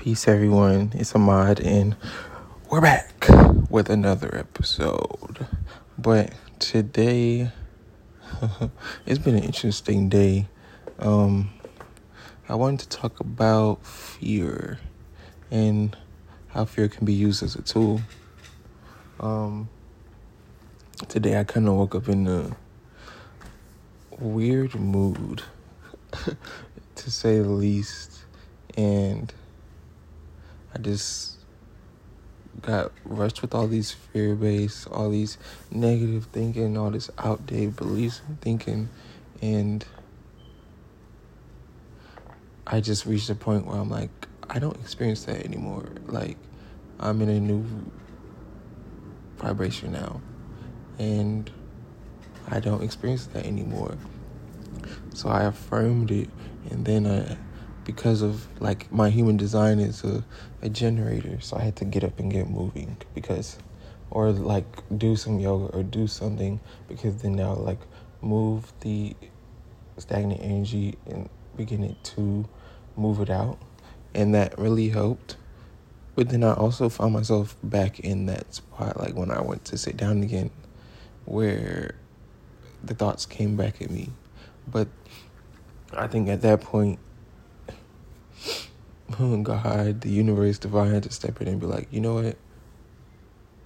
Peace, everyone. It's Ahmad, and we're back with another episode. But today, it's been an interesting day. Um, I wanted to talk about fear and how fear can be used as a tool. Um, today, I kind of woke up in a weird mood, to say the least, and I just got rushed with all these fear based, all these negative thinking, all this outdated beliefs and thinking, and I just reached a point where I'm like, I don't experience that anymore. Like, I'm in a new vibration now, and I don't experience that anymore. So I affirmed it, and then I because of like my human design is a, a generator so i had to get up and get moving because or like do some yoga or do something because then now like move the stagnant energy and begin it to move it out. And that really helped. But then i also found myself back in that spot like when i went to sit down again where the thoughts came back at me. But i think at that point God, the universe, divine had to step in and be like, you know what?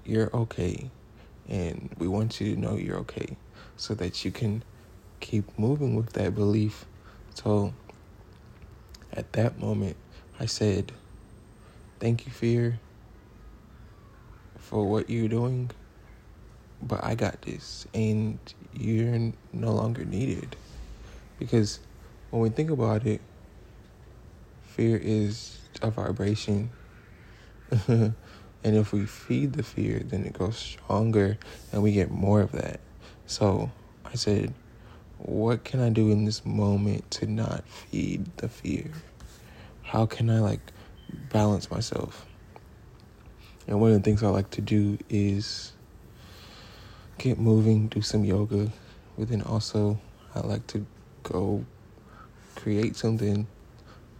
You're okay. And we want you to know you're okay so that you can keep moving with that belief. So at that moment, I said, Thank you, fear, for what you're doing. But I got this. And you're no longer needed. Because when we think about it, fear is a vibration. and if we feed the fear, then it goes stronger and we get more of that. So I said, what can I do in this moment to not feed the fear? How can I like balance myself? And one of the things I like to do is get moving, do some yoga, but then also I like to go create something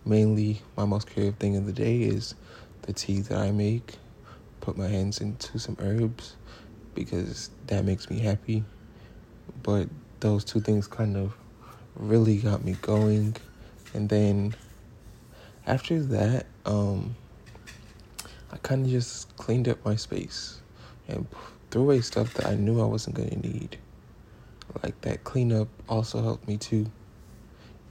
mainly my most creative thing of the day is the tea that I make. Put my hands into some herbs because that makes me happy. But those two things kind of really got me going. And then after that, um, I kind of just cleaned up my space and threw away stuff that I knew I wasn't going to need. Like that cleanup also helped me too.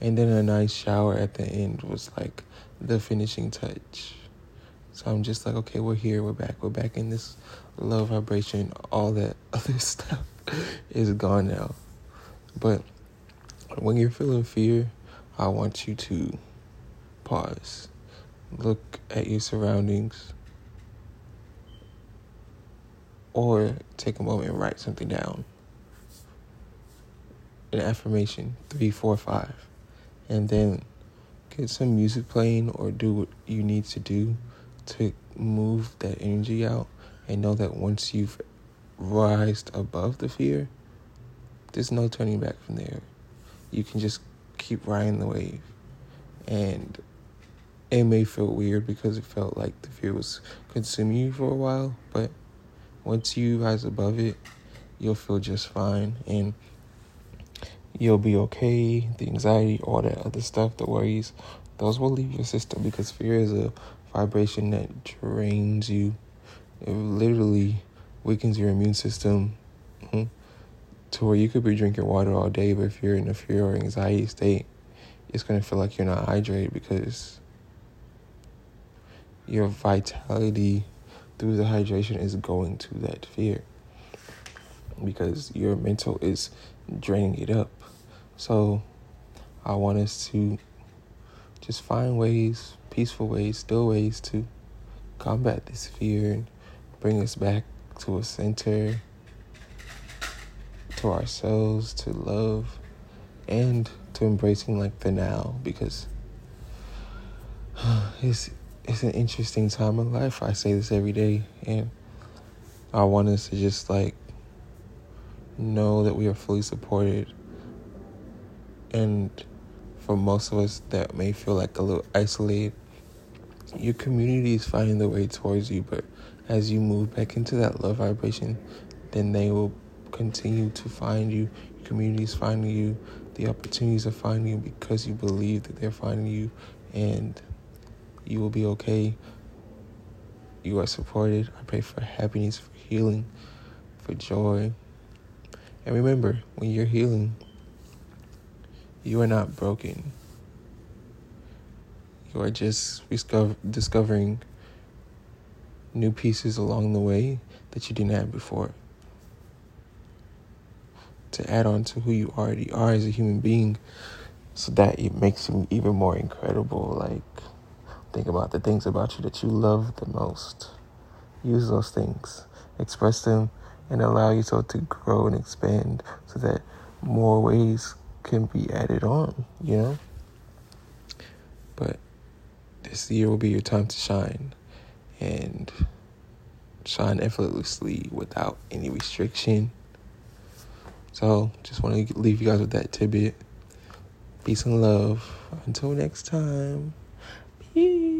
And then a nice shower at the end was like the finishing touch. So I'm just like, okay, we're here, we're back, we're back in this low vibration. All that other stuff is gone now. But when you're feeling fear, I want you to pause, look at your surroundings, or take a moment and write something down. An affirmation, three, four, five and then get some music playing or do what you need to do to move that energy out and know that once you've rised above the fear, there's no turning back from there. You can just keep riding the wave. And it may feel weird because it felt like the fear was consuming you for a while, but once you rise above it, you'll feel just fine. And you'll be okay. The anxiety, all that other stuff, the worries, those will leave your system because fear is a vibration that drains you. It literally weakens your immune system mm-hmm, to where you could be drinking water all day, but if you're in a fear or anxiety state, it's going to feel like you're not hydrated because your vitality through the hydration is going to that fear because your mental is draining it up. So I want us to just find ways, peaceful ways, still ways to combat this fear and bring us back to a center, to ourselves, to love, and to embracing like the now because it's it's an interesting time in life. I say this every day and I want us to just like know that we are fully supported and for most of us that may feel like a little isolated your community is finding the way towards you, but as you move back into that love vibration, then they will continue to find you. Your community is finding you. The opportunities are finding you because you believe that they're finding you, and you will be okay. You are supported. I pray for happiness, for healing, for joy. And remember, when you're healing, you are not broken. You are just discover- discovering new pieces along the way that you didn't have before. To add on to who you already are as a human being, so that it makes you even more incredible. Like, think about the things about you that you love the most. Use those things, express them, and allow yourself to grow and expand so that more ways can be added on, you know? But this year will be your time to shine and shine effortlessly without any restriction. So, just want to leave you guys with that tidbit. Peace and love. Until next time. Peace.